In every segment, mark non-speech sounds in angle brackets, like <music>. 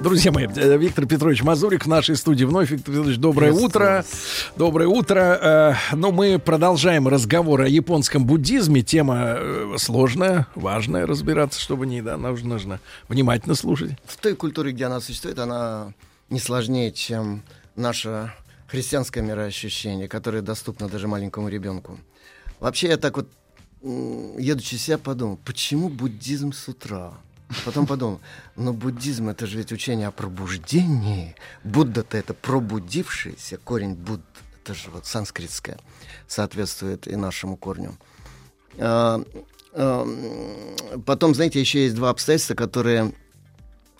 Друзья мои, э, Виктор Петрович Мазурик в нашей студии вновь. Виктор Петрович, доброе утро. Доброе утро. Э, ну, мы продолжаем разговор о японском буддизме. Тема э, сложная, важная разбираться, чтобы не, да, нужно, нужно внимательно слушать. В той культуре, где она существует, она не сложнее, чем наше христианское мироощущение, которое доступно даже маленькому ребенку. Вообще, я так вот, едучи себя, подумал, почему буддизм с утра? Потом подумал, но буддизм это же ведь учение о пробуждении. Будда-то это пробудившийся, корень Будд, это же вот санскритское, соответствует и нашему корню. А, а, потом, знаете, еще есть два обстоятельства, которые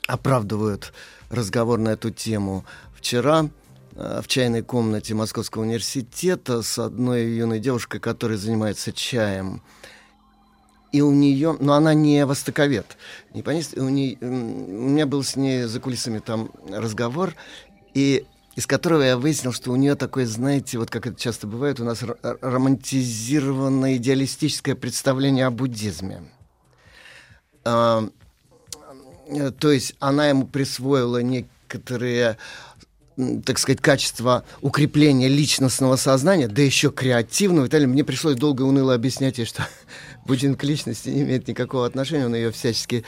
оправдывают разговор на эту тему. Вчера а, в чайной комнате Московского университета с одной юной девушкой, которая занимается чаем, и у нее, но она не востоковед, не понятно, у, нее, у меня был с ней за кулисами там разговор, и из которого я выяснил, что у нее такое, знаете, вот как это часто бывает, у нас романтизированное идеалистическое представление о буддизме. А, то есть она ему присвоила некоторые так сказать, качество укрепления личностного сознания, да еще креативного. Виталий, мне пришлось долго и уныло объяснять ей, что Путин к личности не имеет никакого отношения, он ее всячески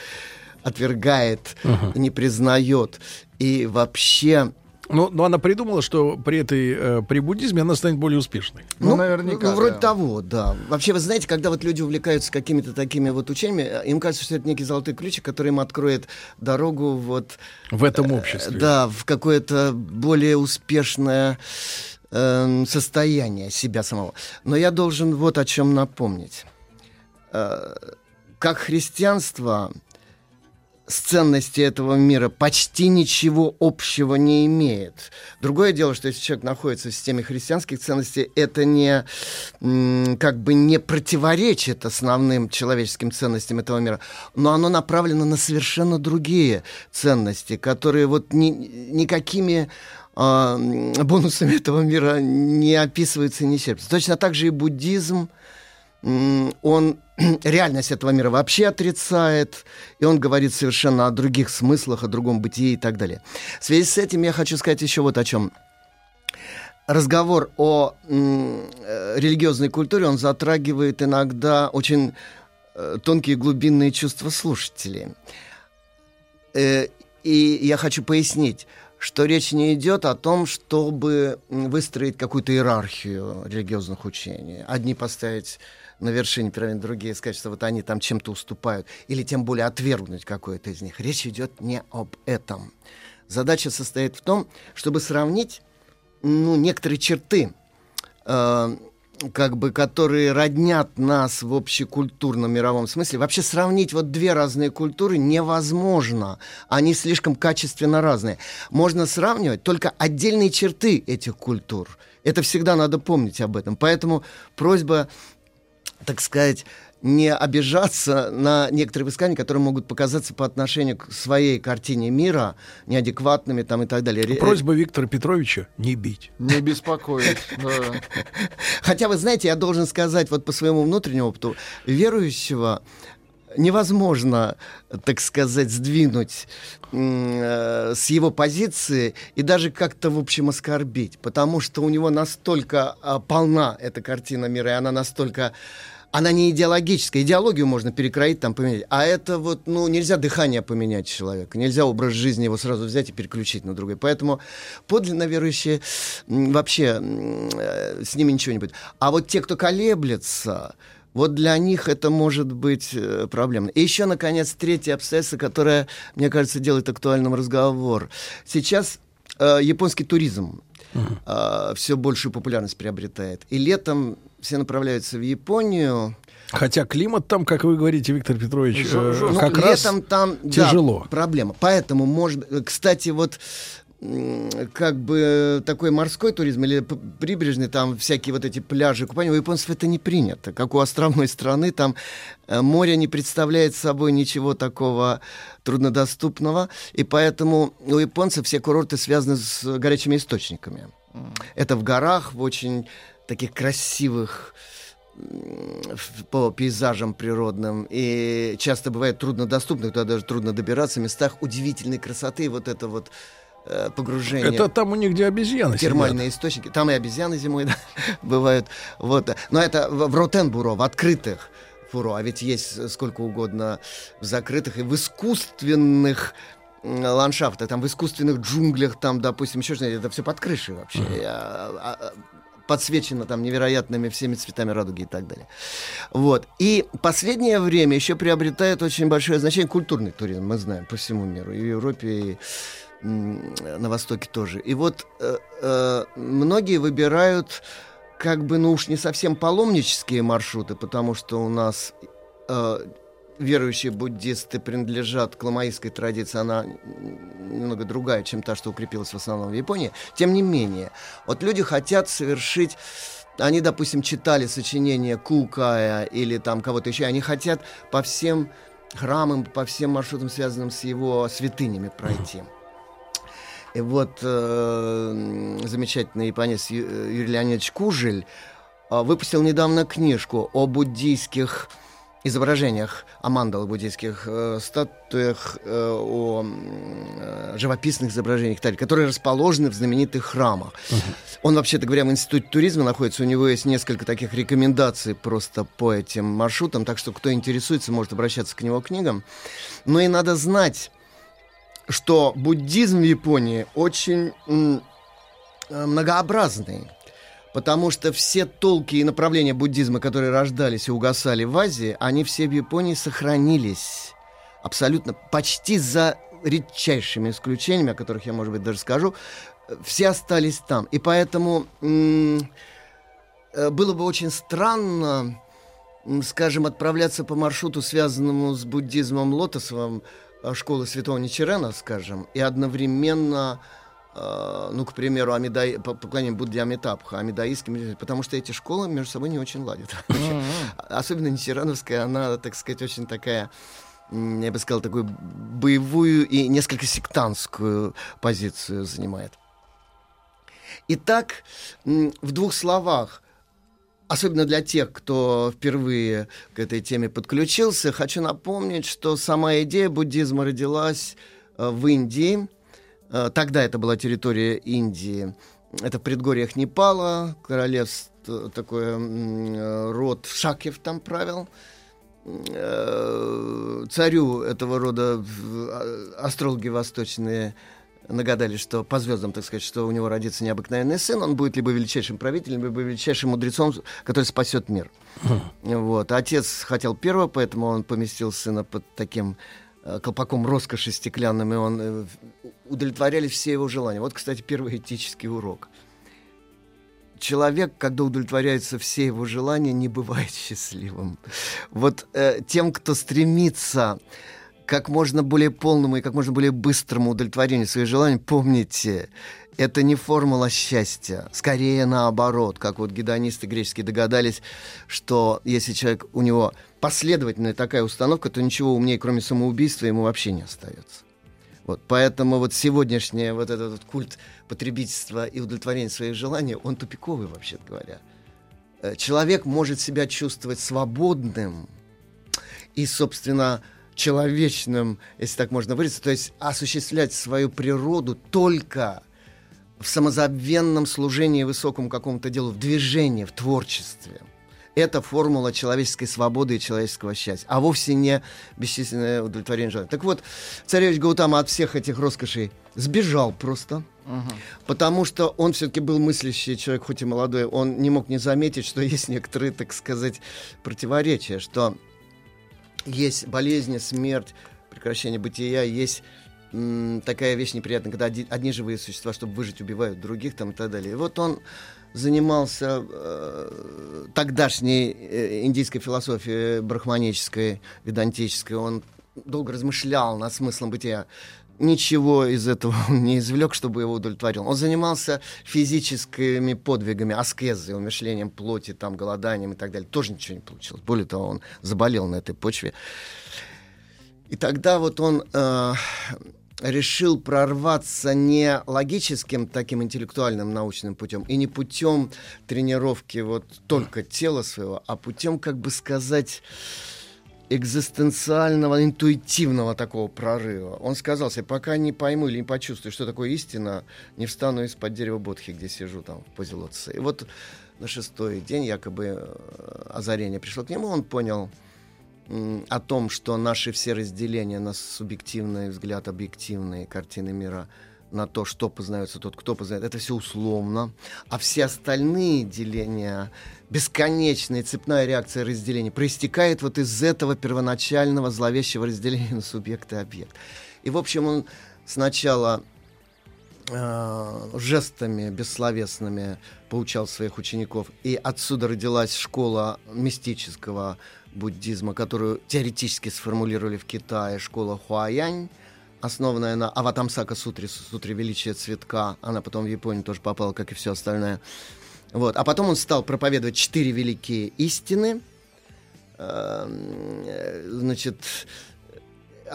отвергает, uh-huh. не признает. И вообще... Ну, но она придумала, что при этой э, при буддизме она станет более успешной. Ну, ну наверняка. Ну, вроде да. того, да. Вообще, вы знаете, когда вот люди увлекаются какими-то такими вот учениями, им кажется, что это некий золотой ключик, который им откроет дорогу вот в этом э, обществе. Э, да, в какое-то более успешное э, состояние себя самого. Но я должен вот о чем напомнить. Э, как христианство с ценности этого мира почти ничего общего не имеет. Другое дело, что если человек находится в системе христианских ценностей, это не как бы не противоречит основным человеческим ценностям этого мира, но оно направлено на совершенно другие ценности, которые вот ни, никакими э, бонусами этого мира не описываются и не черпаются. Точно так же и буддизм, он <clears throat> реальность этого мира вообще отрицает, и он говорит совершенно о других смыслах, о другом бытии и так далее. В связи с этим я хочу сказать еще вот о чем. Разговор о э, религиозной культуре, он затрагивает иногда очень э, тонкие глубинные чувства слушателей. Э, и я хочу пояснить, что речь не идет о том, чтобы выстроить какую-то иерархию религиозных учений. Одни поставить на вершине пирамиды, другие сказать, что вот они там чем-то уступают, или тем более отвергнуть какое-то из них. Речь идет не об этом. Задача состоит в том, чтобы сравнить ну, некоторые черты, э, как бы, которые роднят нас в общекультурном мировом смысле. Вообще сравнить вот две разные культуры невозможно. Они слишком качественно разные. Можно сравнивать только отдельные черты этих культур. Это всегда надо помнить об этом. Поэтому просьба так сказать, не обижаться на некоторые высказания, которые могут показаться по отношению к своей картине мира неадекватными там и так далее. Просьба Виктора Петровича не бить. Не беспокоить. Хотя, вы знаете, я должен сказать вот по своему внутреннему опыту, верующего невозможно, так сказать, сдвинуть э, с его позиции и даже как-то, в общем, оскорбить, потому что у него настолько э, полна эта картина мира, и она настолько она не идеологическая. Идеологию можно перекроить, там, поменять. А это вот, ну, нельзя дыхание поменять человека. Нельзя образ жизни его сразу взять и переключить на другой. Поэтому подлинно верующие вообще э, с ними ничего не будет. А вот те, кто колеблется, вот для них это может быть э, проблемно. И еще, наконец, третье обстоятельство, которое, мне кажется, делает актуальным разговор. Сейчас э, японский туризм uh-huh. э, все большую популярность приобретает. И летом все направляются в Японию. Хотя климат там, как вы говорите, Виктор Петрович, э, ну, как летом раз там тяжело. Да, проблема. Поэтому, может, кстати, вот как бы такой морской туризм или прибрежный, там всякие вот эти пляжи, купания, у японцев это не принято. Как у островной страны, там э, море не представляет собой ничего такого труднодоступного, и поэтому у японцев все курорты связаны с горячими источниками. Это в горах, в очень таких красивых по пейзажам природным. И часто бывает труднодоступных, туда даже трудно добираться, в местах удивительной красоты. Вот это вот э, погружение. Это там у них, где обезьяны Термальные сидят. источники. Там и обезьяны зимой <laughs> да, бывают. Вот. Но это в, в Ротенбуро, в открытых фуро. А ведь есть сколько угодно в закрытых и в искусственных ландшафтах, там в искусственных джунглях, там, допустим, еще что-нибудь, это все под крышей вообще. Mm-hmm. А, а, подсвечено там невероятными всеми цветами радуги и так далее. Вот. И последнее время еще приобретает очень большое значение культурный туризм, мы знаем, по всему миру, и в Европе, и на Востоке тоже. И вот э, э, многие выбирают как бы, ну уж не совсем паломнические маршруты, потому что у нас э, верующие буддисты принадлежат к ламаистской традиции, она немного другая, чем та, что укрепилась в основном в Японии. Тем не менее, вот люди хотят совершить они, допустим, читали сочинения Кукая или там кого-то еще, они хотят по всем храмам, по всем маршрутам, связанным с его святынями, пройти. И вот э, замечательный японец Юрий Леонидович Кужель э, выпустил недавно книжку о буддийских изображениях, о мандалах буддийских, э, статуях, э, о э, живописных изображениях, которые расположены в знаменитых храмах. Он, вообще-то говоря, в Институте туризма находится, у него есть несколько таких рекомендаций просто по этим маршрутам, так что кто интересуется, может обращаться к него книгам. Но и надо знать, что буддизм в Японии очень э, многообразный. Потому что все толки и направления буддизма, которые рождались и угасали в Азии, они все в Японии сохранились. Абсолютно, почти за редчайшими исключениями, о которых я, может быть, даже скажу, все остались там. И поэтому э, было бы очень странно, скажем, отправляться по маршруту, связанному с буддизмом лотосовым, школы святого Ничерена, скажем, и одновременно Э, ну, к примеру, Амида... поклонение Будде Амитабха, амидаистским, потому что эти школы между собой не очень ладят. <laughs> Особенно Ничерановская, она, так сказать, очень такая я бы сказал, такую боевую и несколько сектантскую позицию занимает. Итак, в двух словах, особенно для тех, кто впервые к этой теме подключился, хочу напомнить, что сама идея буддизма родилась э, в Индии Э, тогда это была территория Индии. Это в предгорьях Непала, королевство, такой э, род Шакев там правил. Царю этого рода астрологи восточные нагадали, что по звездам, так сказать, что у него родится необыкновенный сын, он будет либо величайшим правителем, либо величайшим мудрецом, который спасет мир. Вот. Отец хотел первого, поэтому он поместил сына под таким Э, колпаком роскоши стеклянным, и он э, удовлетворяли все его желания. Вот, кстати, первый этический урок. Человек, когда удовлетворяются все его желания, не бывает счастливым. Вот э, тем, кто стремится как можно более полному и как можно более быстрому удовлетворению своих желаний, помните, это не формула счастья, скорее наоборот, как вот гедонисты греческие догадались, что если человек, у него последовательная такая установка, то ничего умнее, кроме самоубийства, ему вообще не остается. Вот, поэтому вот сегодняшний вот этот вот культ потребительства и удовлетворения своих желаний, он тупиковый, вообще говоря. Э, человек может себя чувствовать свободным и, собственно, человечным, если так можно выразиться, то есть осуществлять свою природу только в самозабвенном служении высокому какому-то делу, в движении, в творчестве. Это формула человеческой свободы и человеческого счастья, а вовсе не бесчисленное удовлетворение желания. Так вот, царевич Гаутама от всех этих роскошей сбежал просто, угу. потому что он все-таки был мыслящий человек, хоть и молодой, он не мог не заметить, что есть некоторые, так сказать, противоречия, что есть болезни, смерть, прекращение бытия, есть такая вещь неприятная, когда одни, одни живые существа, чтобы выжить, убивают других там и так далее. И вот он занимался э, тогдашней э, индийской философией брахманической, ведантической. Он долго размышлял над смыслом бытия. Ничего из этого <laughs> не извлек, чтобы его удовлетворил. Он занимался физическими подвигами, аскезой, умершлением плоти, там, голоданием и так далее. Тоже ничего не получилось. Более того, он заболел на этой почве. И тогда вот он э, решил прорваться не логическим таким интеллектуальным научным путем и не путем тренировки вот только тела своего, а путем, как бы сказать, экзистенциального, интуитивного такого прорыва. Он сказал себе, пока не пойму или не почувствую, что такое истина, не встану из-под дерева Бодхи, где сижу там в позе лотоса. И вот на шестой день якобы э, озарение пришло к нему, он понял о том, что наши все разделения на субъективный взгляд, объективные картины мира – на то, что познается тот, кто познает, это все условно. А все остальные деления, бесконечная цепная реакция разделения, проистекает вот из этого первоначального зловещего разделения на субъект и объект. И, в общем, он сначала э, жестами бессловесными поучал своих учеников. И отсюда родилась школа мистического буддизма, которую теоретически сформулировали в Китае, школа Хуаянь, основанная на Аватамсака сутре, сутре величия цветка. Она потом в Японию тоже попала, как и все остальное. Вот. А потом он стал проповедовать четыре великие истины, эм, значит,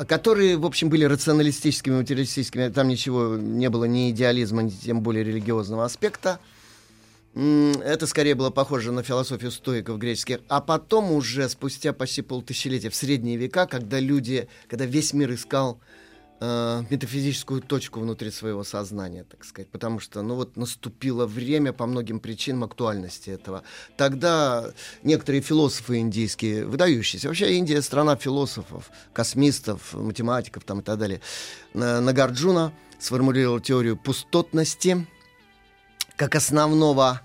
которые, в общем, были рационалистическими, материалистическими. Там ничего не было, ни идеализма, ни тем более религиозного аспекта. Это скорее было похоже на философию стоиков греческих. А потом уже, спустя почти полтысячелетия, в средние века, когда люди, когда весь мир искал э, метафизическую точку внутри своего сознания, так сказать, потому что, ну вот, наступило время по многим причинам актуальности этого. Тогда некоторые философы индийские, выдающиеся, вообще Индия страна философов, космистов, математиков там и так далее, Нагарджуна сформулировал теорию пустотности как основного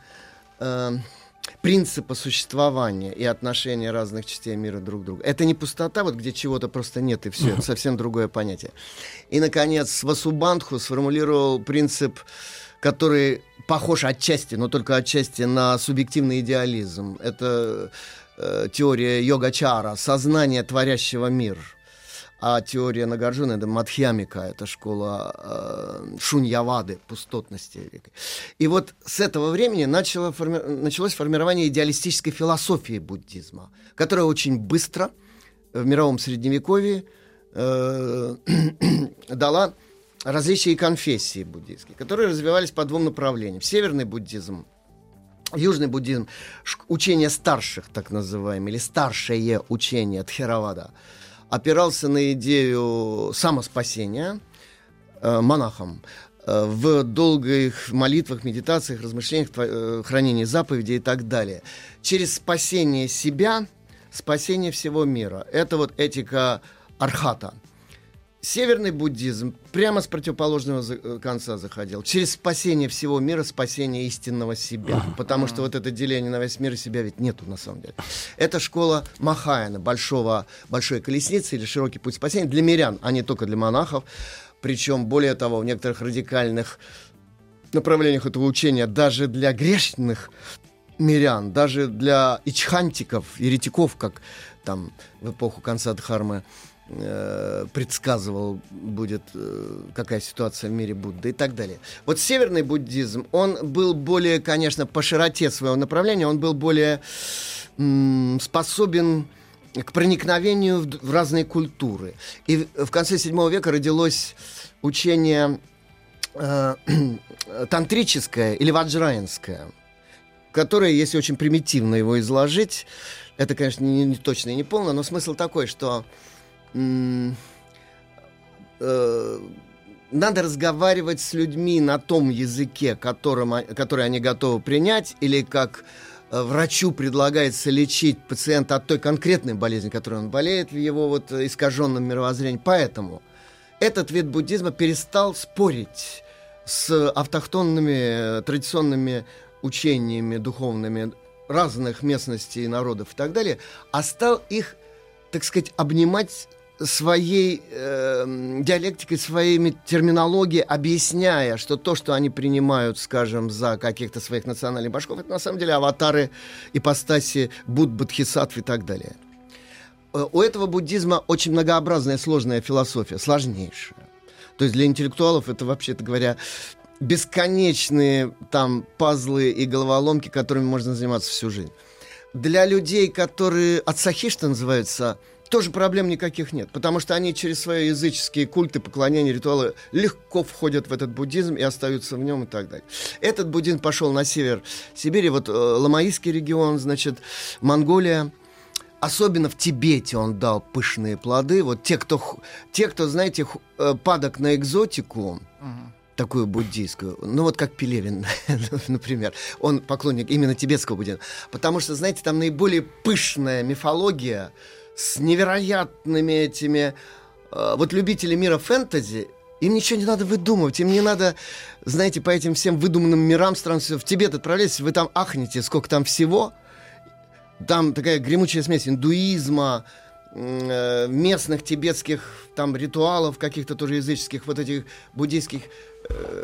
э, принципа существования и отношения разных частей мира друг к другу. Это не пустота, вот где чего-то просто нет, и все. Это <laughs> совсем другое понятие. И, наконец, Васубандху сформулировал принцип, который похож отчасти, но только отчасти на субъективный идеализм. Это э, теория йога-чара, сознание творящего мир – а теория Нагарджуна это Мадхьямика, это школа э, шуньявады, пустотности. И вот с этого времени начало форми... началось формирование идеалистической философии буддизма, которая очень быстро в мировом средневековье э, <clears throat> дала различные конфессии буддийские, которые развивались по двум направлениям. Северный буддизм Южный буддизм, учение старших, так называемое, или старшее учение Тхеравада – опирался на идею самоспасения э, монахом э, в долгих молитвах, медитациях, размышлениях, э, хранении заповедей и так далее. Через спасение себя, спасение всего мира. Это вот этика архата – Северный буддизм прямо с противоположного э, конца заходил. Через спасение всего мира, спасение истинного себя. Потому что вот это деление на весь мир и себя ведь нету на самом деле. Это школа Махаяна, большого, большой колесницы или широкий путь спасения для мирян, а не только для монахов. Причем, более того, в некоторых радикальных направлениях этого учения даже для грешных мирян, даже для ичхантиков, еретиков, как там в эпоху конца Дхармы, предсказывал будет, э, какая ситуация в мире Будды и так далее. Вот северный буддизм, он был более, конечно, по широте своего направления, он был более м, способен к проникновению в, в разные культуры. И в, конце седьмого века родилось учение э, <clears throat> тантрическое или ваджраинское, которое, если очень примитивно его изложить, это, конечно, не, не точно и не полно, но смысл такой, что э, надо разговаривать с людьми на том языке, которым, который они готовы принять, или как э, врачу предлагается лечить пациента от той конкретной болезни, которой он болеет, в его вот искаженном мировоззрении. Поэтому этот вид буддизма перестал спорить с автохтонными традиционными учениями духовными разных местностей, народов и так далее, а стал их, так сказать, обнимать своей э, диалектикой, своей терминологией, объясняя, что то, что они принимают, скажем, за каких-то своих национальных башков, это на самом деле аватары, ипостаси Будд, Бодхисаттв и так далее. Э, у этого буддизма очень многообразная, сложная философия, сложнейшая. То есть для интеллектуалов это, вообще-то говоря, бесконечные там пазлы и головоломки, которыми можно заниматься всю жизнь. Для людей, которые от сахи, что называется, тоже проблем никаких нет, потому что они через свои языческие культы, поклонения, ритуалы легко входят в этот буддизм и остаются в нем и так далее. Этот буддизм пошел на север Сибири, вот э, Ламаистский регион, значит, Монголия, Особенно в Тибете он дал пышные плоды. Вот те, кто, те, кто знаете, э, падок на экзотику, uh-huh такую буддийскую, ну вот как Пелевин, <laughs> например, он поклонник именно тибетского буддизма, потому что, знаете, там наиболее пышная мифология с невероятными этими, э, вот любители мира фэнтези, им ничего не надо выдумывать, им не надо, знаете, по этим всем выдуманным мирам стран, в Тибет отправляйтесь, вы там ахнете, сколько там всего, там такая гремучая смесь индуизма, э, местных тибетских там ритуалов каких-то тоже языческих, вот этих буддийских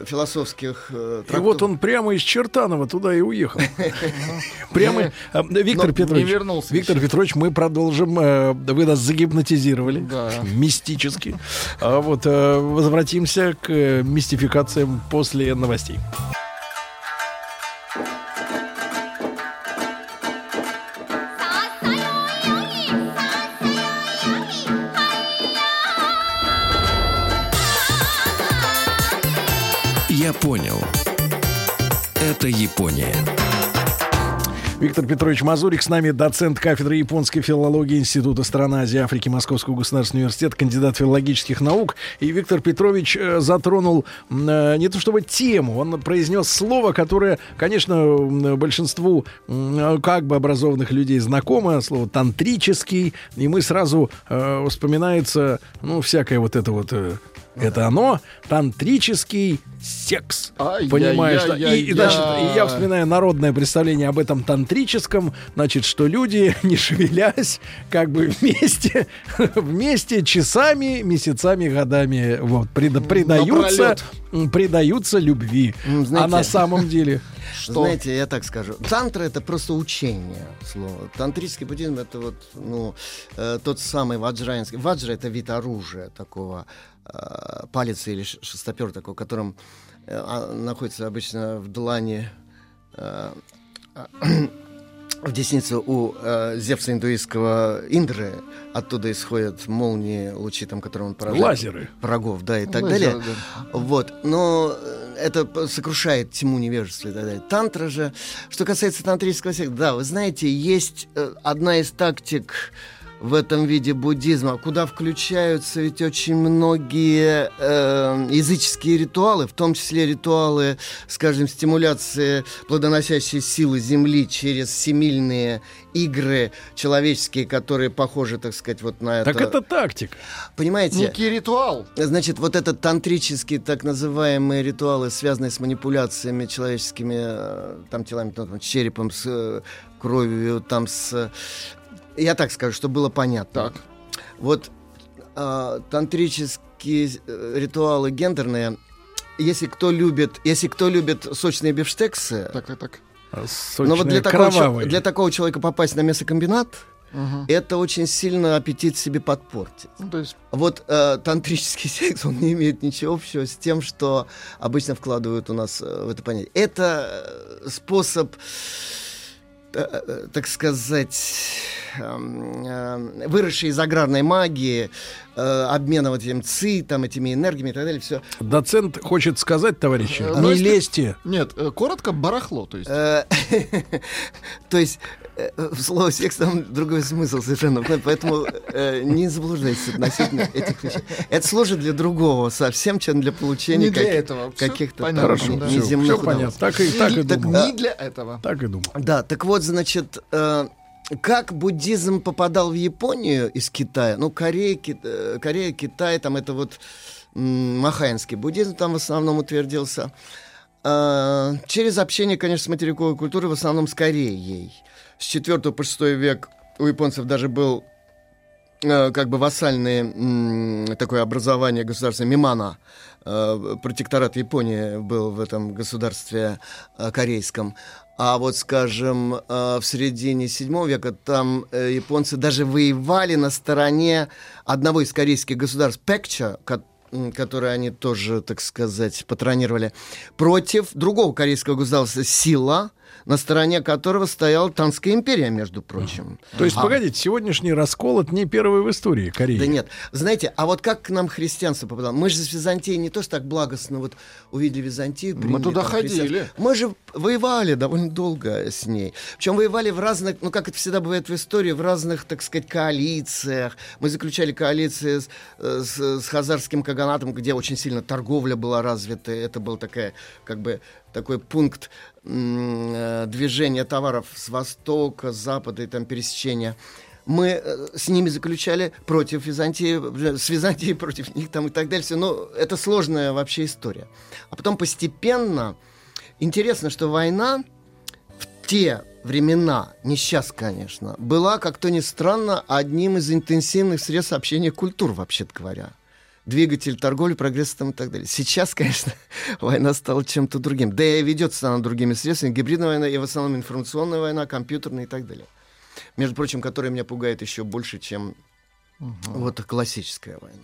философских э, И вот он прямо из Чертанова туда и уехал. <laughs> Прямо. Э, Виктор Петрович. вернулся. Виктор Петрович, мы продолжим. Вы нас загипнотизировали. <laughs> Мистически. А вот возвратимся к мистификациям после новостей. Это Япония. Виктор Петрович Мазурик с нами, доцент кафедры японской филологии Института стран Азии Африки Московского государственного университета, кандидат филологических наук. И Виктор Петрович э, затронул э, не то чтобы тему, он произнес слово, которое, конечно, большинству э, как бы образованных людей знакомо, слово тантрический, и мы сразу вспоминается, ну, всякое вот это вот это оно, тантрический секс. Ай, Понимаешь? Я, я, и, я, значит, и я вспоминаю народное представление об этом тантрическом, значит, что люди, <laughs> не шевелясь, как бы вместе, <laughs> вместе часами, месяцами, годами вот, преда, предаются, предаются любви. Знаете, а на самом деле... <laughs> Что? Знаете, я так скажу. Тантра это просто учение слово. Тантрический буддизм это вот, ну, э, тот самый ваджраинский. Ваджра это вид оружия такого палец или шестопер такой, которым э, а, находится обычно в длани э, <clears throat> в деснице у э, Зевса индуистского Индры, оттуда исходят молнии, лучи, там, которые он поражает. Лазеры. Врагов, да, и так Лазеры, далее. Да. Вот, но это сокрушает тьму невежества и так далее. Тантра же, что касается тантрического секта, да, вы знаете, есть э, одна из тактик в этом виде буддизма, куда включаются ведь очень многие э, языческие ритуалы, в том числе ритуалы, скажем, стимуляции плодоносящей силы Земли через семильные игры человеческие, которые похожи, так сказать, вот на это. Так это тактик. Понимаете? Некий ритуал. Значит, вот этот тантрический, так называемые ритуалы, связанные с манипуляциями человеческими, э, там, телами, ну, там, черепом, с э, кровью, там, с я так скажу, чтобы было понятно. Так. Вот э, тантрические ритуалы гендерные, если кто любит, если кто любит сочные бифштексы, так, так, так. Сочные, но вот для такого, для такого человека попасть на мясокомбинат, Угу. Это очень сильно аппетит себе подпортит. Ну, то есть... Вот э, тантрический <laughs> секс, он не имеет ничего общего с тем, что обычно вкладывают у нас э, в это понятие. Это э, способ так сказать, эм, э, выросшие из аграрной магии, обмена вот этим ци, там, этими энергиями и так далее, все. Доцент хочет сказать, товарищи, не лезьте. Нет, коротко, барахло, то есть. <laughs> То есть Э, в слово секс там другой смысл совершенно. Поэтому э, не заблуждайтесь относительно этих вещей. Это служит для другого совсем, чем для получения не для как, этого. каких-то понятно, Хорошо, да. неземных все, понятно. Так и, так и думал. Не для этого. Так и думал. Да, так вот, значит, э, как буддизм попадал в Японию из Китая? Ну, Корея, Ки, э, Корея Китай, там это вот махаинский буддизм там в основном утвердился. Э, через общение, конечно, с материковой культурой, в основном с Кореей с 4 по 6 век у японцев даже был э, как бы вассальное такое образование государства Мимана. Э, протекторат Японии был в этом государстве э, корейском. А вот, скажем, в середине 7 века там японцы даже воевали на стороне одного из корейских государств, Пекча, м, которое они тоже, так сказать, патронировали, против другого корейского государства Сила, на стороне которого стояла Танская империя, между прочим. То есть, А- погодите, сегодняшний раскол это не первый в истории Кореи. Да нет. Знаете, а вот как к нам христианство попадало? Мы же с Византией не то что так благостно вот увидели Византию. Мы приняли туда там ходили. Мы же воевали довольно долго с ней. Причем воевали в разных, ну как это всегда бывает в истории, в разных, так сказать, коалициях. Мы заключали коалиции с, э, с, с Хазарским Каганатом, где очень сильно торговля была развита. Это был такая, как бы, такой пункт движения товаров с востока, с запада и там пересечения мы э, с ними заключали против Византии, э, с Византией против них там и так далее. Всё. Ну, это сложная вообще история. А потом постепенно, интересно, что война в те времена, не сейчас, конечно, была, как то ни странно, одним из интенсивных средств общения культур, вообще-то говоря. Двигатель торговли, прогресса там и так далее. Сейчас, конечно, <laughs> война стала чем-то другим. Да и ведется она другими средствами. Гибридная война и в основном информационная война, компьютерная и так далее между прочим, которая меня пугает еще больше, чем вот классическая война.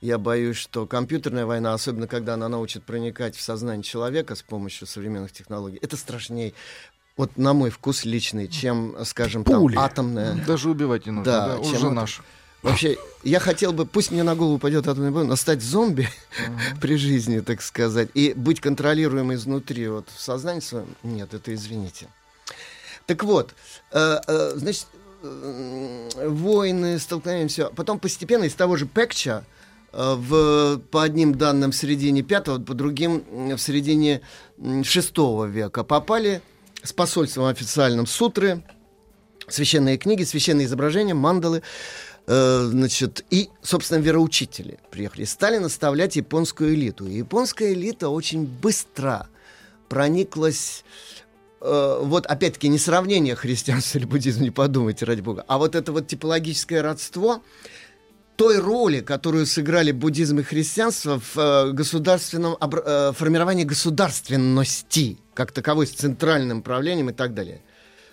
Я боюсь, что компьютерная война, особенно когда она научит проникать в сознание человека с помощью современных технологий, это страшнее, вот на мой вкус личный, чем, скажем, там, Пули. атомная. Даже убивать не нужно, Да, да, чем уже это- наш. Вообще, я хотел бы, пусть мне на голову упадет атомная бомба, но стать зомби <laughs> при жизни, так сказать, и быть контролируемым изнутри, вот в сознании своем, нет, это извините. Так вот, э, э, значит, э, войны, столкновения, все. Потом постепенно из того же Пекча, э, в, по одним данным в середине пятого, по другим в середине шестого века попали с посольством официальным сутры, священные книги, священные изображения, мандалы, э, значит, и, собственно, вероучители приехали. Стали наставлять японскую элиту. И японская элита очень быстро прониклась э, вот опять-таки не сравнение христианства или буддизма, не подумайте, ради бога, а вот это вот типологическое родство той роли, которую сыграли буддизм и христианство в э, государственном формировании государственности как таковой с центральным правлением и так далее.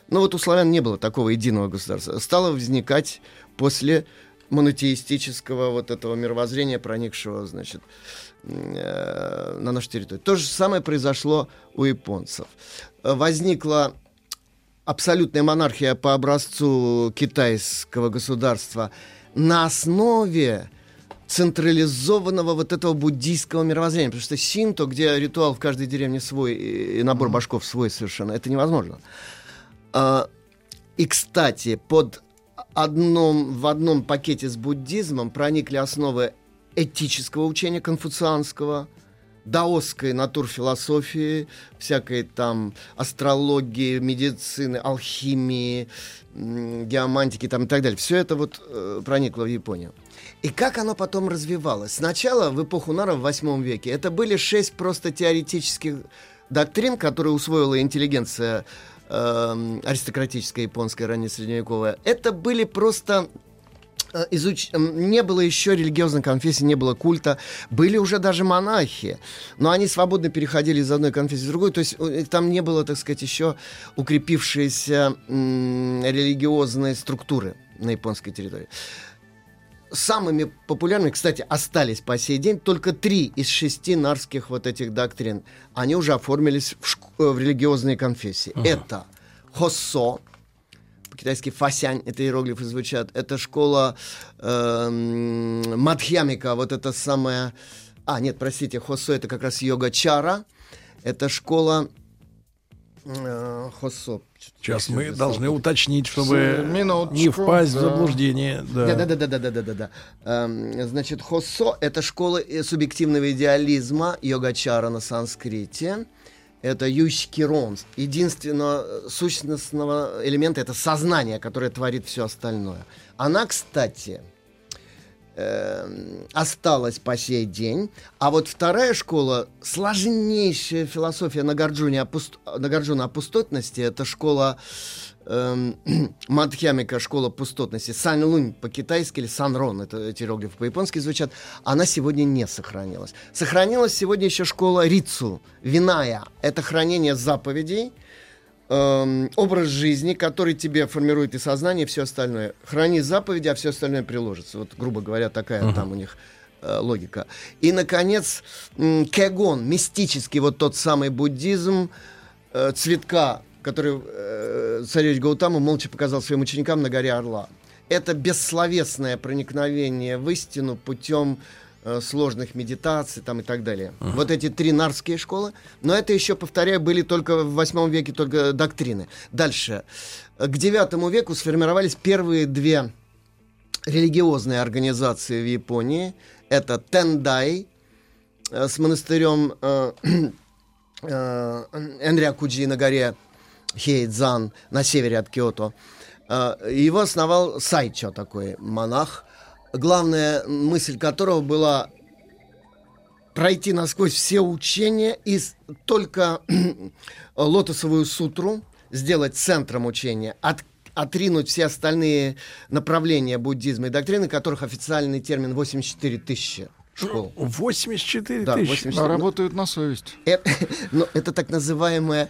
Но вот у славян не было такого единого государства. Стало возникать после монотеистического вот этого мировоззрения, проникшего, значит, э, на нашу территорию. То же самое произошло у японцев. Возникла абсолютная монархия по образцу китайского государства на основе централизованного вот этого буддийского мировоззрения. Потому что синто, где ритуал в каждой деревне свой, и набор башков свой совершенно, это невозможно. А, и, кстати, под одном, в одном пакете с буддизмом проникли основы этического учения конфуцианского, даосской натурфилософии, всякой там астрологии, медицины, алхимии, геомантики там и так далее. Все это вот э, проникло в Японию. И как оно потом развивалось? Сначала, в эпоху Нара, в восьмом веке, это были шесть просто теоретических доктрин, которые усвоила интеллигенция эм, аристократическая японская, раннесредневековая. Это были просто э, изуч... м, не было еще религиозной конфессии, не было культа, были уже даже монахи, но они свободно переходили из одной конфессии в другую, то есть э, там не было, так сказать, еще укрепившейся м, религиозной структуры на японской территории. Самыми популярными, кстати, остались по сей день только три из шести нарских вот этих доктрин. Они уже оформились в, шк- э, в религиозные конфессии. Это Хоссо, по-китайски фасянь, это иероглифы звучат. Это школа эм, Мадхьямика, вот это самая... А, нет, простите, Хосо это как раз йога-чара. Это школа э, Хосо. Сейчас мы должны уточнить, чтобы Минуточку, не впасть в да. заблуждение. Да. Да, да, да, да, да, да, да, да. Значит, Хосо это школа э, субъективного идеализма, йога-чара на санскрите. Это Юшкирон. Единственного э, сущностного элемента это сознание, которое творит все остальное. Она, кстати, эм, осталась по сей день. А вот вторая школа, сложнейшая философия Нагарджуни о пуст- Нагарджуна о пустотности, это школа эм, <clears throat> Мадхьямика, школа пустотности. Сан Лунь по-китайски или Сан Рон, это эти иероглифы по-японски звучат, она сегодня не сохранилась. Сохранилась сегодня еще школа Рицу, Виная. Это хранение заповедей, эм, образ жизни, который тебе формирует и сознание, и все остальное. Храни заповеди, а все остальное приложится. Вот, грубо говоря, такая там у них э, логика. И, наконец, м, кегон, мистический вот тот самый буддизм, э, цветка, который э, царевич Гаутама молча показал своим ученикам на горе Орла. Это бессловесное проникновение в истину путем э, сложных медитаций там и так далее. Вот эти три нарские школы. Но это еще, повторяю, были только в восьмом веке только доктрины. Дальше. К девятому веку сформировались первые две религиозные организации в Японии. Это Тендай э, с монастырем э, <clears throat> э, Энрякуджи на горе Хейдзан на севере от Киото. Э, Его основал Сайчо, такой монах, главная мысль которого была пройти насквозь все учения и только <clears throat> лотосовую сутру сделать центром учения, от- отринуть все остальные направления буддизма и доктрины, которых официальный термин 84 тысячи школ. 84 Да, тысячи. 84. А работают на совесть. Это, <laughs> но это так называемое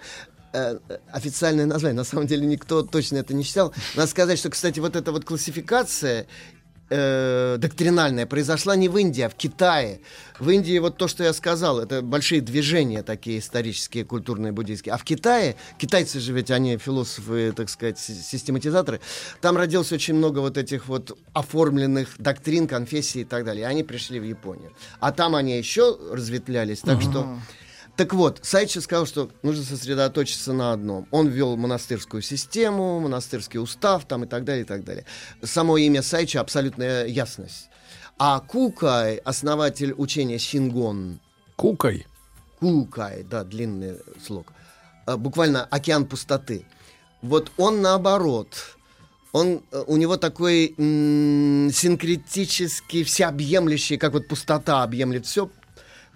э, официальное название. На самом деле никто точно это не считал. Надо сказать, что, кстати, вот эта вот классификация э, доктринальная произошла не в Индии, а в Китае. В Индии вот то, что я сказал, это большие движения такие исторические, культурные, буддийские. А в Китае, китайцы же ведь они философы, так сказать, си- систематизаторы, там родилось очень много вот этих вот оформленных доктрин, конфессий и так далее. И они пришли в Японию. А там они еще разветвлялись, так что... Так вот, Сайчи сказал, что нужно сосредоточиться на одном. Он ввел монастырскую систему, монастырский устав там и так далее, и так далее. Само имя Сайчи абсолютная ясность. А Кукай, основатель учения Сингон, Кукой. Кукай, да, длинный слог, а, буквально океан пустоты. Вот он наоборот, он, э, у него такой м, синкретический, всеобъемлющий, как вот пустота объемлет все,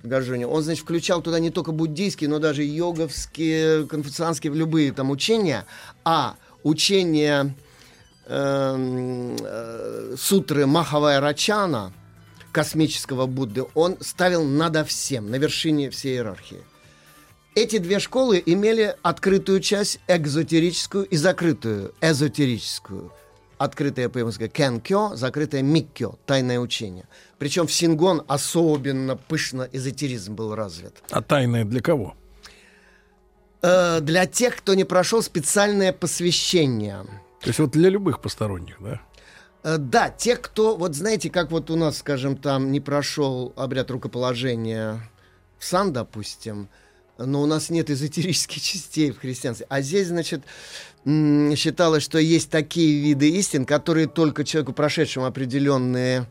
Горжоне. Он, значит, включал туда не только буддийские, но даже йоговские, конфуцианские, любые там учения, а учение эм, э, сутры Махавая Рачана, космического Будды, он ставил надо всем, на вершине всей иерархии. Эти две школы имели открытую часть экзотерическую и закрытую эзотерическую. Открытая по-японски кенкё, закрытая миккё, тайное учение. Причем в Сингон особенно пышно эзотеризм был развит. А тайное для кого? Э, для тех, кто не прошел специальное посвящение. То есть вот для любых посторонних, да? Э, Да, те, кто, вот знаете, как вот у нас, скажем, там не прошел обряд рукоположения в сан, допустим, но у нас нет эзотерических <laughs> частей в христианстве. А здесь, значит, считалось, что есть такие виды истин, которые только человеку, прошедшему определенные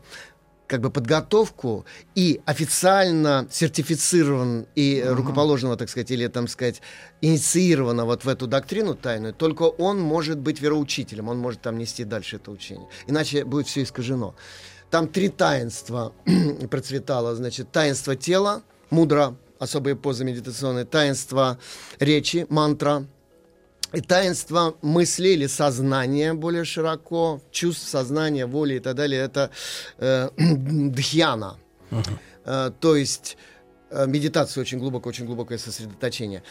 как бы подготовку и официально сертифицирован и э, рукоположенного, так сказать, или, там сказать, инициировано вот в эту доктрину тайную, только он может быть вероучителем, он может там нести дальше это учение. Иначе будет все искажено. Там три таинства <clears throat> процветало, значит, таинство тела, мудро, особые позы медитационные, таинство речи, мантра, и таинство мысли или сознания более широко, чувств, сознания, воли и так далее, это э, <clears throat> дхьяна. Э, то есть э, медитация очень глубокое, очень глубокое сосредоточение.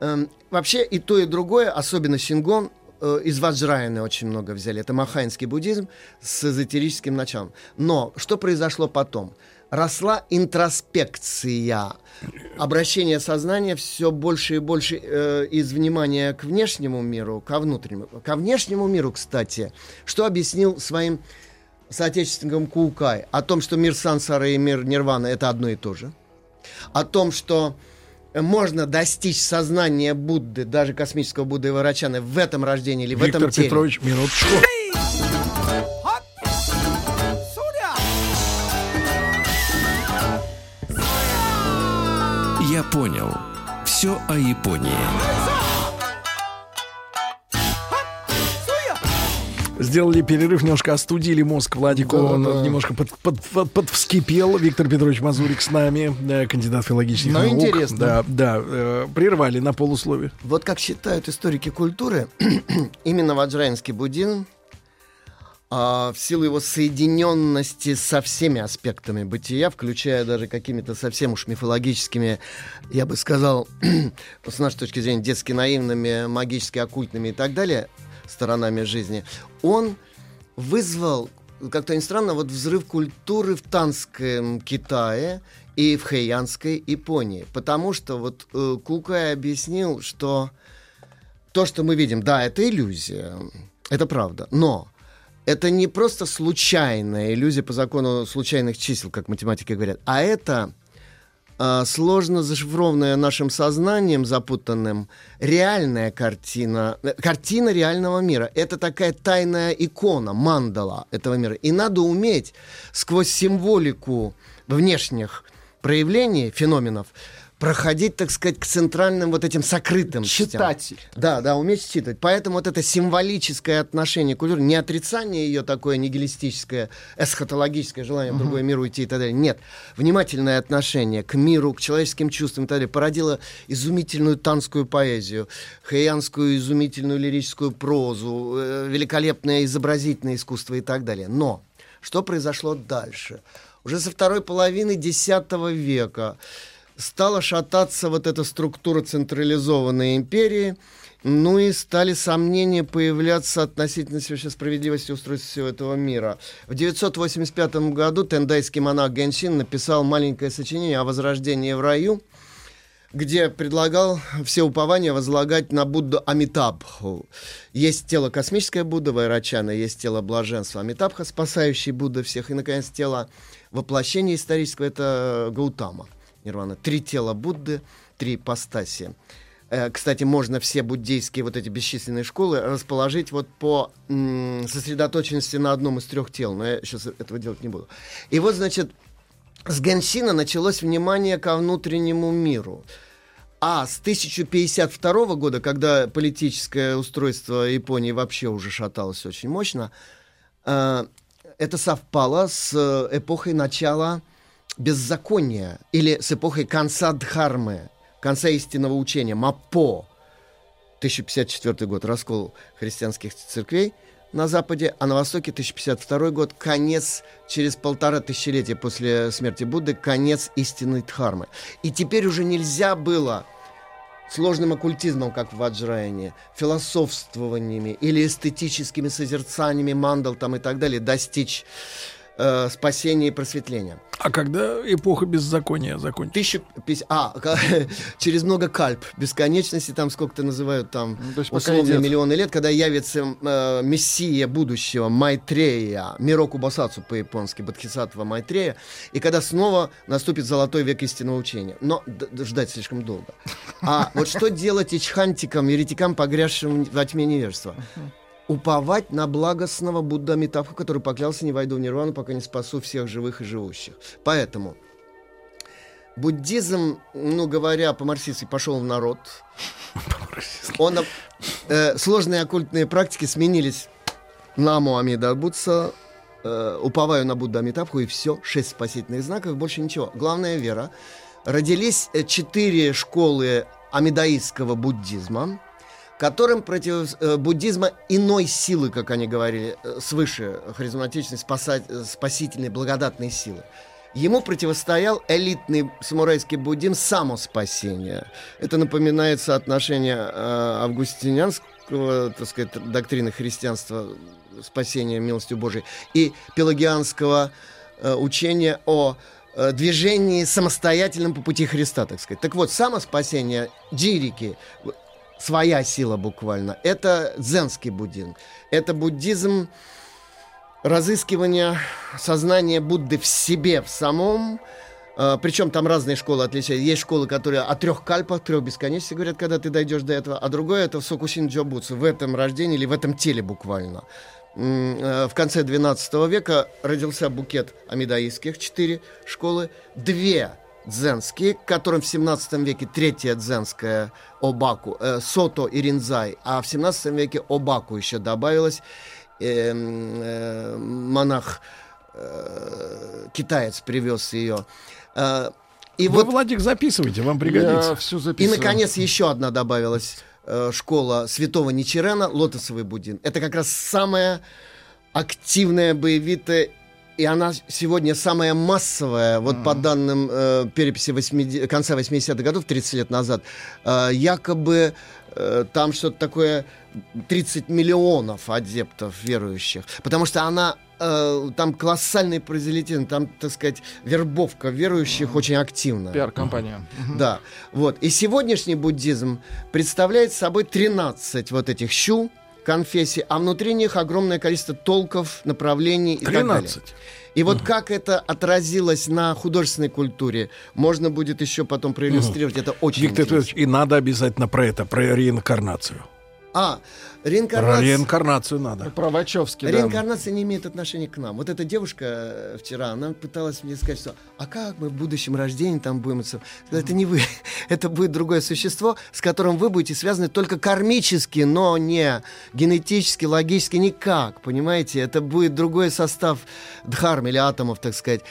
Эм, вообще и то, и другое, особенно сингон, э, из Ваджраяны очень много взяли. Это махаинский буддизм с эзотерическим началом. Но что произошло потом? Росла интроспекция, обращение сознания все больше и больше э, из внимания к внешнему миру, ко внутреннему. Ко внешнему миру, кстати, что объяснил своим соотечественникам Кукай? О том, что мир сансара и мир нирвана это одно и то же. О том, что можно достичь сознания Будды, даже космического Будды и Варачаны в этом рождении или в Виктор этом теле. Петрович, минуточку. Все о Японии. Сделали перерыв, немножко остудили мозг Владику. Он Да-да-да. немножко под, под, под- подвскипел. Виктор Петрович Мазурик с нами, э, кандидат филологических Но наук. интересно. Да, да. э, прервали на полуслове. Вот как считают историки культуры, <clears throat> именно ваджрайнский буддизм а, в силу его соединенности со всеми аспектами бытия, включая даже какими-то совсем уж мифологическими, я бы сказал, <clears throat> с нашей точки зрения, детски наивными, магически оккультными и так далее сторонами жизни, он вызвал как-то ни странно, вот взрыв культуры в Танском Китае и в Хэйянской Японии. Потому что вот э, Кукай объяснил, что то, что мы видим, да, это иллюзия, это правда, но это не просто случайная иллюзия по закону случайных чисел, как математики говорят, а это э, сложно зашифрованная нашим сознанием запутанным реальная картина, э, картина реального мира. Это такая тайная икона, мандала этого мира. И надо уметь сквозь символику внешних проявлений, феноменов, проходить, так сказать, к центральным вот этим сокрытым частям. Читатель. Да, да, уметь считывать. Поэтому вот это символическое отношение к культуре, не отрицание ее такое нигилистическое, эсхатологическое желание в другой мир уйти и так далее. Нет. Внимательное отношение к миру, к человеческим чувствам и так далее породило изумительную танскую поэзию, хэйянскую изумительную лирическую прозу, э, великолепное изобразительное искусство и так далее. Но что произошло дальше? Уже со второй половины X века стала шататься вот эта структура централизованной империи, ну и стали сомнения появляться относительно справедливости устройства всего этого мира. В 985 году тендайский монах Генсин написал маленькое сочинение о возрождении в раю, где предлагал все упования возлагать на Будду Амитабху. Есть тело космическое Будда Вайрачана, есть тело блаженства Амитабха, спасающий Будда всех, и, наконец, тело воплощения исторического — это Гаутама — нирвана. Три тела Будды, три ипостаси. Э, кстати, можно все буддийские вот эти бесчисленные школы расположить вот по сосредоточенности на одном из трех тел, но я сейчас этого делать не буду. И вот, значит, с Генсина началось внимание ко внутреннему миру. А с 1052 года, когда политическое устройство Японии вообще уже шаталось очень мощно, э, это совпало с э, эпохой начала беззакония или с эпохой конца Дхармы, конца истинного учения, Мапо, 1054 год, раскол христианских церквей на Западе, а на Востоке 1052 год, конец, через полтора тысячелетия после смерти Будды, конец истинной Дхармы. И теперь уже нельзя было сложным оккультизмом, как в Ваджраяне, философствованиями или эстетическими созерцаниями мандал там и так далее достичь э, спасения и просветления. А когда эпоха беззакония закончится? Тысяча, а, <laughs> через много кальп, бесконечности, там сколько-то называют там Ну, идет. миллионы лет, когда явится э, мессия будущего Майтрея, Мироку Басацу по-японски, Бодхисаттва Майтрея, и когда снова наступит золотой век истинного учения. Но ждать слишком долго. А вот что делать ичхантикам, еретикам, погрязшим во тьме невежества? Уповать на благостного Будда Амитабху, который поклялся не войду в нирвану, пока не спасу всех живых и живущих. Поэтому буддизм, ну говоря по-марксистски, пошел в народ. <laughs> Он, э, сложные оккультные практики сменились на Муаммеда Будса, э, уповаю на Будда Амитабху, и все, шесть спасительных знаков, больше ничего. Главная вера. Родились э, четыре школы амидаистского буддизма, которым против э, буддизма иной силы, как они говорили, э, свыше харизматичной, спасать, спасительной, благодатной силы. Ему противостоял элитный самурайский буддизм самоспасения. Это напоминает соотношение э, августинянского, так сказать, доктрины христианства спасения милостью Божией и пелагианского э, учения о э, движении самостоятельном по пути Христа, так сказать. Так вот, самоспасение джирики, своя сила буквально, это дзенский буддизм. Это буддизм разыскивания сознания Будды в себе, в самом. Э, Причем там разные школы отличаются. Есть школы, которые о трех кальпах, трех бесконечностей говорят, когда ты дойдешь до этого, а другое это в Сокусин Джобуцу, в этом рождении или в этом теле буквально. Э, В конце 12 века родился букет амидаистских, четыре школы, две дзенские, к которым в 17 веке третья дзенская Обаку, э, Сото и Ринзай, а в 17 веке Обаку еще добавилось. Эм, э, монах э, китаец привез ее. Э, и Вы, вот Владик, записывайте, вам пригодится. Я все и, наконец, еще одна добавилась э, школа святого Ничерена, лотосовый буддизм. Это как раз самая активная, боевитая, и она сегодня самая массовая, вот по данным э, переписи 80, конца 80-х годов, 30 лет назад, э, якобы э, там что-то такое 30 миллионов адептов верующих, потому что она э, там колоссальный прозелитизм, там, так сказать, вербовка верующих очень активна. Пиар-компания. Да, вот. И сегодняшний буддизм представляет собой 13 вот этих щу, конфессий, а внутри них огромное количество толков, направлений и так далее. 13. И вот как это отразилось на художественной культуре, можно будет еще потом проиллюстрировать. Это очень Виктор интересно. Петрович, и надо обязательно про это, про реинкарнацию. А, Про реинкарнация... реинкарнацию надо. Про Вачовски, да. Реинкарнация не имеет отношения к нам. Вот эта девушка э, вчера, она пыталась мне сказать, что а как мы в будущем рождении там будем? Это Это не вы. <laughs> Это будет другое существо, с которым вы будете связаны только кармически, но не генетически, логически никак. Понимаете? Это будет другой состав дхарм или атомов, так сказать.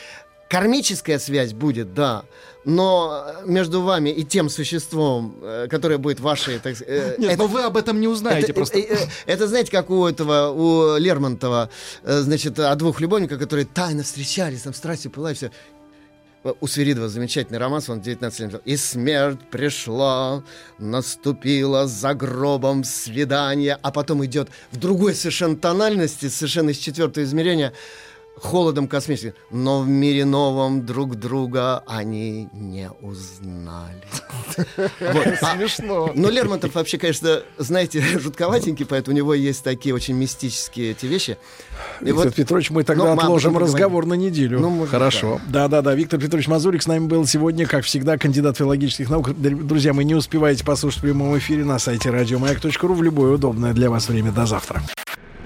Кармическая связь будет, да, но между вами и тем существом, э, которое будет вашей, так э, Нет, это- но вы об этом не узнаете это, просто. э, э, это, знаете, как у этого, у Лермонтова, э, значит, о двух любовниках, которые тайно встречались, там страстью пылали, все. У Свиридова замечательный романс, он 19 лет. «И смерть пришла, наступила за гробом свидание», а потом идет в другой совершенно тональности, совершенно из четвертого измерения, холодом космическим. Но в мире новом друг друга они не узнали. <laughs> А- Смешно. но Лермонтов вообще, конечно, знаете, <laughs> жутковатенький, поэтому у него есть такие очень мистические эти вещи. Виктор Петрович, мы тогда отложим разговор на неделю. Ну, Хорошо. Да-да-да. Виктор Петрович Мазурик с нами был сегодня, как всегда, кандидат филологических наук. Друзья, мы не успеваете послушать в прямом эфире на сайте радиомаяк.ру в любое удобное для вас время. До завтра.